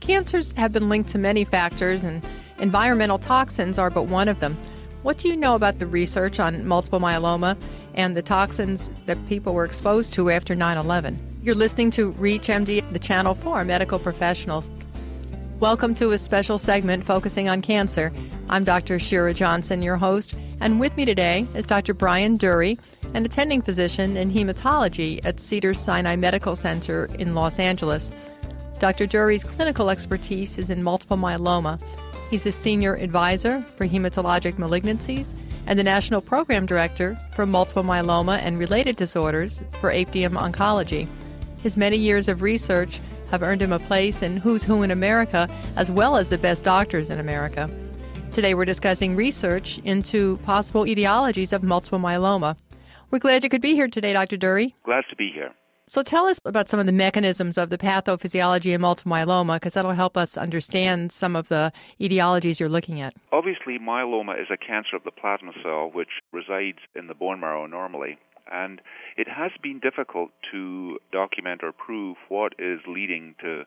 Cancers have been linked to many factors, and environmental toxins are but one of them. What do you know about the research on multiple myeloma and the toxins that people were exposed to after 9 11? You're listening to ReachMD, the channel for medical professionals. Welcome to a special segment focusing on cancer. I'm Dr. Shira Johnson, your host, and with me today is Dr. Brian Durie, an attending physician in hematology at Cedars Sinai Medical Center in Los Angeles. Dr. Durie's clinical expertise is in multiple myeloma. He's a senior advisor for hematologic malignancies and the national program director for multiple myeloma and related disorders for Aptium Oncology. His many years of research have earned him a place in Who's Who in America, as well as the best doctors in America. Today, we're discussing research into possible etiologies of multiple myeloma. We're glad you could be here today, Dr. Durie. Glad to be here. So tell us about some of the mechanisms of the pathophysiology of multiple myeloma, because that'll help us understand some of the etiologies you're looking at. Obviously, myeloma is a cancer of the plasma cell which resides in the bone marrow normally. And it has been difficult to document or prove what is leading to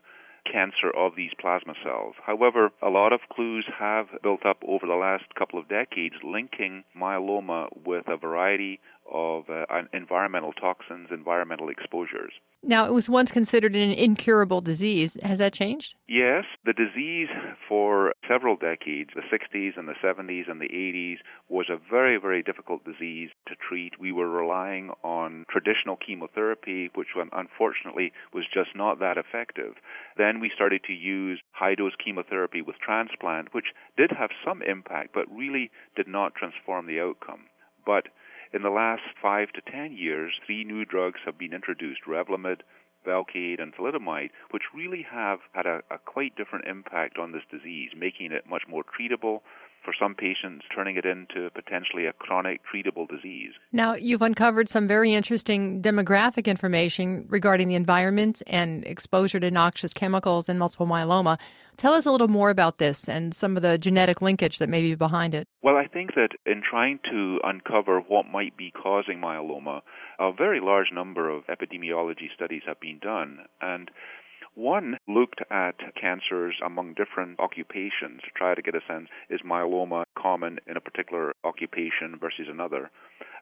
cancer of these plasma cells. However, a lot of clues have built up over the last couple of decades linking myeloma with a variety of uh, environmental toxins, environmental exposures. Now, it was once considered an incurable disease. Has that changed? Yes. The disease for several decades, the 60s and the 70s and the 80s, was a very, very difficult disease to treat. We were relying on traditional chemotherapy, which unfortunately was just not that effective. Then we started to use high dose chemotherapy with transplant, which did have some impact, but really did not transform the outcome. But in the last five to ten years, three new drugs have been introduced Revlimid, Velcade, and thalidomide, which really have had a, a quite different impact on this disease, making it much more treatable, for some patients, turning it into potentially a chronic treatable disease. Now, you've uncovered some very interesting demographic information regarding the environment and exposure to noxious chemicals in multiple myeloma. Tell us a little more about this and some of the genetic linkage that may be behind it. Well, I think that in trying to uncover what might be causing myeloma, a very large number of epidemiology studies have been done. And one looked at cancers among different occupations to try to get a sense is myeloma common in a particular occupation versus another.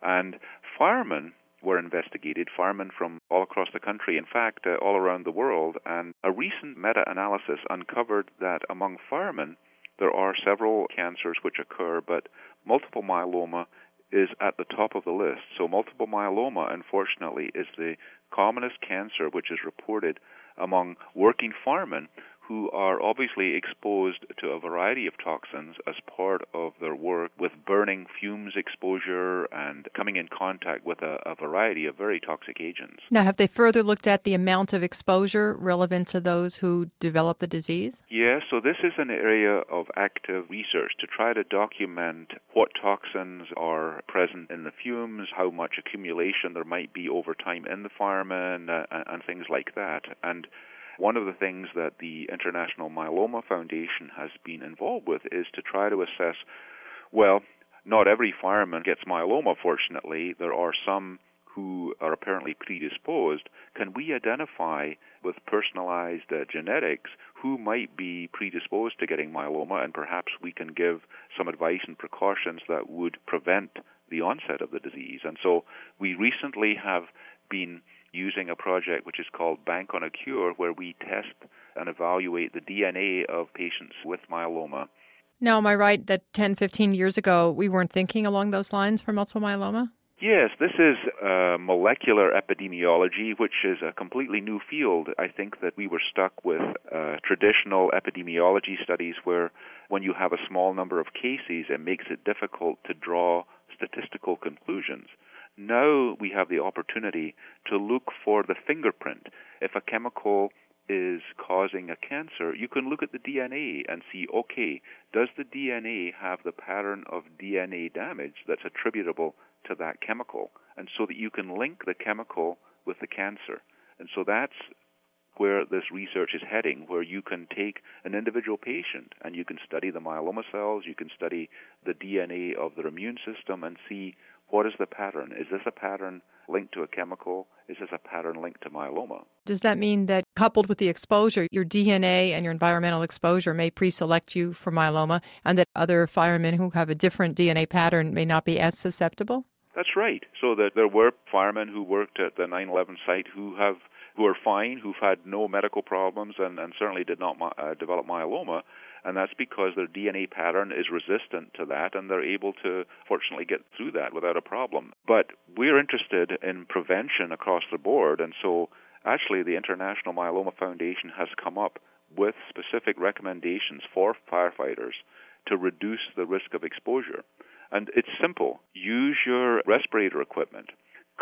And firemen were investigated, firemen from all across the country, in fact, uh, all around the world. And a recent meta analysis uncovered that among firemen, there are several cancers which occur, but multiple myeloma is at the top of the list. So, multiple myeloma, unfortunately, is the commonest cancer which is reported among working firemen who are obviously exposed to a variety of toxins as part of their work with burning fumes exposure and coming in contact with a, a, variety of very toxic agents. Now, have they further looked at the amount of exposure relevant to those who develop the disease? Yes, so this is an area of active research to try to document what toxins are present in the fumes, how much accumulation there might be over time in the firemen, uh, and things like that. And one of the things that the International Myeloma Foundation has been involved with is to try to assess well, not every fireman gets myeloma, fortunately. There are some who are apparently predisposed. Can we identify with personalized uh, genetics who might be predisposed to getting myeloma, and perhaps we can give some advice and precautions that would prevent the onset of the disease? And so we recently have been using a project which is called Bank on a Cure, where we test and evaluate the DNA of patients with myeloma. Now, am I right that 10, 15 years ago we weren't thinking along those lines for multiple myeloma? Yes, this is uh, molecular epidemiology, which is a completely new field. I think that we were stuck with uh, traditional epidemiology studies where, when you have a small number of cases, it makes it difficult to draw statistical conclusions. Now we have the opportunity to look for the fingerprint. If a chemical is causing a cancer, you can look at the DNA and see okay, does the DNA have the pattern of DNA damage that's attributable to that chemical? And so that you can link the chemical with the cancer. And so that's where this research is heading, where you can take an individual patient and you can study the myeloma cells, you can study the DNA of their immune system and see what is the pattern? Is this a pattern linked to a chemical? Is this a pattern linked to myeloma? Does that mean that coupled with the exposure, your DNA and your environmental exposure may pre select you for myeloma, and that other firemen who have a different DNA pattern may not be as susceptible? That's right. So that there were firemen who worked at the 9/11 site who have who are fine, who've had no medical problems, and, and certainly did not uh, develop myeloma, and that's because their DNA pattern is resistant to that, and they're able to fortunately get through that without a problem. But we're interested in prevention across the board, and so actually the International Myeloma Foundation has come up with specific recommendations for firefighters to reduce the risk of exposure. And it's simple. Use your respirator equipment.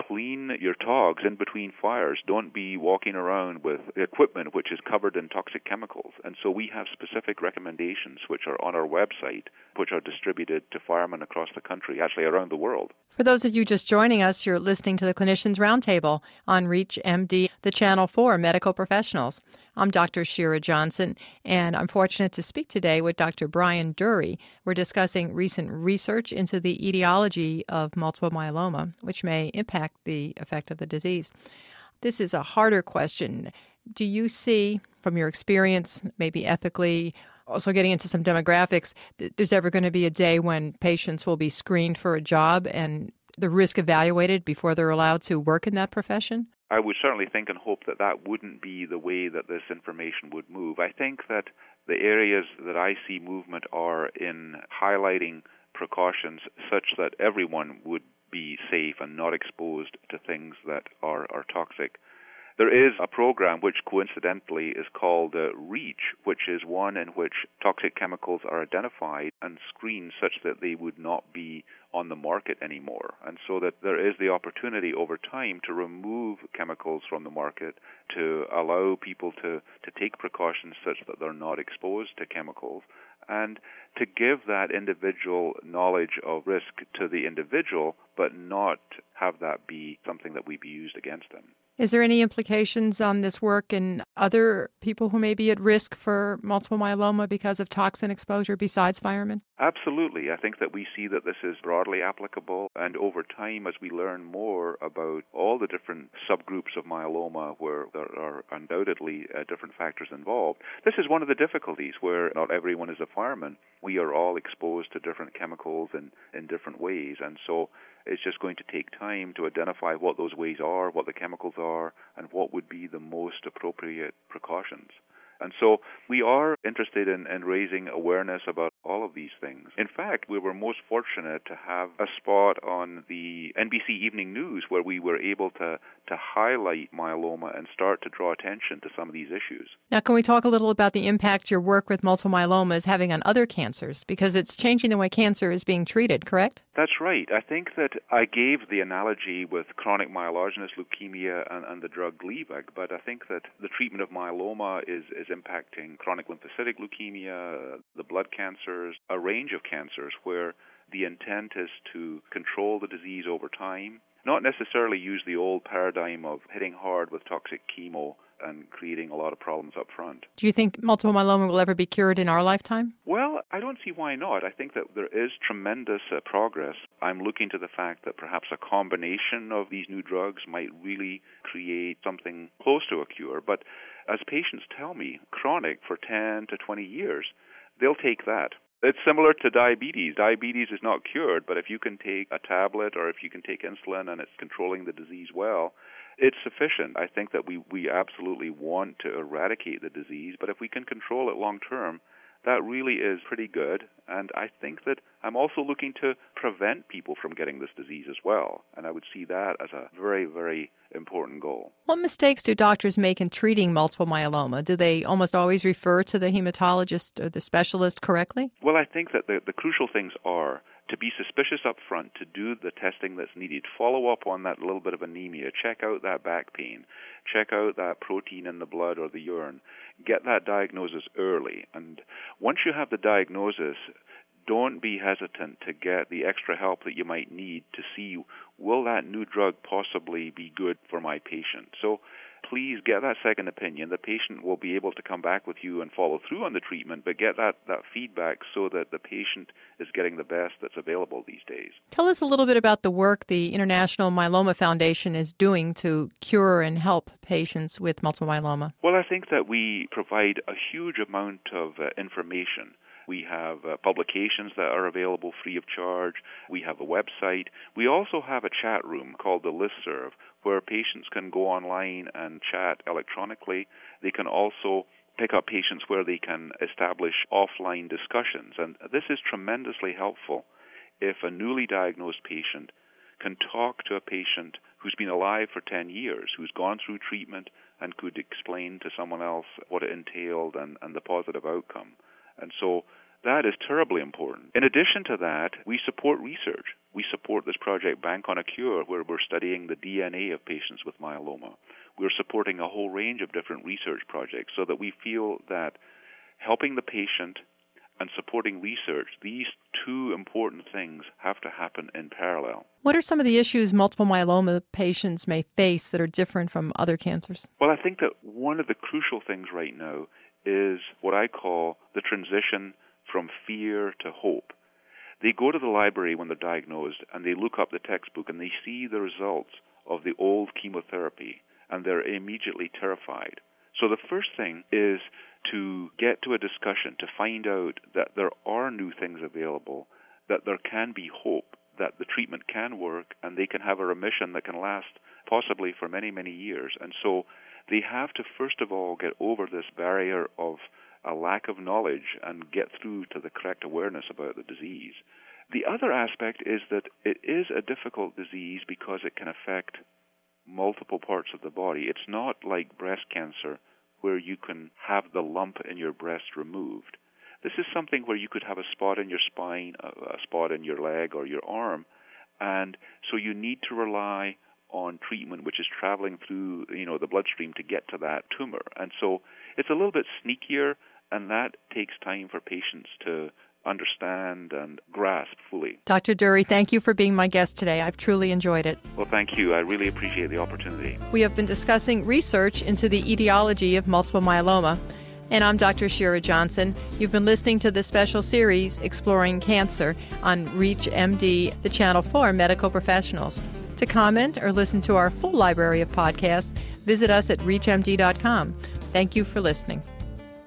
Clean your togs in between fires. Don't be walking around with equipment which is covered in toxic chemicals. And so we have specific recommendations which are on our website, which are distributed to firemen across the country, actually around the world. For those of you just joining us, you're listening to the Clinicians Roundtable on ReachMD, the channel for medical professionals. I'm Dr. Shira Johnson, and I'm fortunate to speak today with Dr. Brian Durie. We're discussing recent research into the etiology of multiple myeloma, which may impact the effect of the disease. This is a harder question. Do you see, from your experience, maybe ethically, also getting into some demographics, there's ever going to be a day when patients will be screened for a job and the risk evaluated before they're allowed to work in that profession? I would certainly think and hope that that wouldn't be the way that this information would move. I think that the areas that I see movement are in highlighting precautions such that everyone would be safe and not exposed to things that are, are toxic. There is a program which coincidentally is called uh, REACH, which is one in which toxic chemicals are identified and screened such that they would not be on the market anymore. And so that there is the opportunity over time to remove chemicals from the market to allow people to, to take precautions such that they're not exposed to chemicals and to give that individual knowledge of risk to the individual, but not have that be something that we be used against them. Is there any implications on this work in other people who may be at risk for multiple myeloma because of toxin exposure besides firemen? Absolutely. I think that we see that this is broadly applicable, and over time, as we learn more about all the different subgroups of myeloma where there are undoubtedly uh, different factors involved, this is one of the difficulties where not everyone is a fireman. We are all exposed to different chemicals in, in different ways, and so it's just going to take time to identify what those ways are, what the chemicals are, and what would be the most appropriate precautions. And so we are interested in, in, raising awareness about all of these things. In fact, we were most fortunate to have a spot on the NBC Evening News where we were able to, to highlight myeloma and start to draw attention to some of these issues. Now, can we talk a little about the impact your work with multiple myeloma is having on other cancers? Because it's changing the way cancer is being treated, correct? That's right. I think that I gave the analogy with chronic myelogenous leukemia and, and the drug Gleevec, but I think that the treatment of myeloma is, is impacting chronic lymphocytic leukemia, the blood cancers, a range of cancers where the intent is to control the disease over time, not necessarily use the old paradigm of hitting hard with toxic chemo and creating a lot of problems up front. Do you think multiple myeloma will ever be cured in our lifetime? Well, I don't see why not. I think that there is tremendous uh, progress. I'm looking to the fact that perhaps a combination of these new drugs might really create something close to a cure. But as patients tell me, chronic for 10 to 20 years, they'll take that. It's similar to diabetes. Diabetes is not cured, but if you can take a tablet or if you can take insulin and it's controlling the disease well, it's sufficient. I think that we, we absolutely want to eradicate the disease, but if we can control it long term, that really is pretty good. And I think that I'm also looking to prevent people from getting this disease as well. And I would see that as a very, very important goal. What mistakes do doctors make in treating multiple myeloma? Do they almost always refer to the hematologist or the specialist correctly? Well, I think that the, the crucial things are to be suspicious up front, to do the testing that's needed, follow up on that little bit of anemia, check out that back pain, check out that protein in the blood or the urine, get that diagnosis early. And once you have the diagnosis, don't be hesitant to get the extra help that you might need to see will that new drug possibly be good for my patient. So please get that second opinion. The patient will be able to come back with you and follow through on the treatment, but get that, that feedback so that the patient is getting the best that's available these days. Tell us a little bit about the work the International Myeloma Foundation is doing to cure and help patients with multiple myeloma. Well, I think that we provide a huge amount of uh, information we have uh, publications that are available free of charge. We have a website. We also have a chat room called the Listserv where patients can go online and chat electronically. They can also pick up patients where they can establish offline discussions. And this is tremendously helpful if a newly diagnosed patient can talk to a patient who's been alive for 10 years, who's gone through treatment, and could explain to someone else what it entailed and, and the positive outcome. And so that is terribly important. In addition to that, we support research. We support this project Bank on a Cure, where we're studying the DNA of patients with myeloma. We're supporting a whole range of different research projects so that we feel that helping the patient and supporting research, these two important things have to happen in parallel. What are some of the issues multiple myeloma patients may face that are different from other cancers? Well, I think that one of the crucial things right now is what I call the transition from fear to hope. They go to the library when they're diagnosed and they look up the textbook and they see the results of the old chemotherapy and they're immediately terrified. So the first thing is to get to a discussion to find out that there are new things available, that there can be hope, that the treatment can work and they can have a remission that can last possibly for many, many years. And so they have to first of all get over this barrier of a lack of knowledge and get through to the correct awareness about the disease. The other aspect is that it is a difficult disease because it can affect multiple parts of the body. It's not like breast cancer where you can have the lump in your breast removed. This is something where you could have a spot in your spine, uh, a, spot in your leg or your arm, and so you need to rely on treatment which is traveling through you know the bloodstream to get to that tumor. And so it's a little bit sneakier and that takes time for patients to understand and grasp fully. Dr. Durie, thank you for being my guest today. I've truly enjoyed it. Well, thank you. I really appreciate the opportunity. We have been discussing research into the etiology of multiple myeloma. And I'm Dr. Shira Johnson. You've been listening to the special series Exploring Cancer on ReachMD, the channel for medical professionals. To comment or listen to our full library of podcasts, visit us at reachmd.com. Thank you for listening.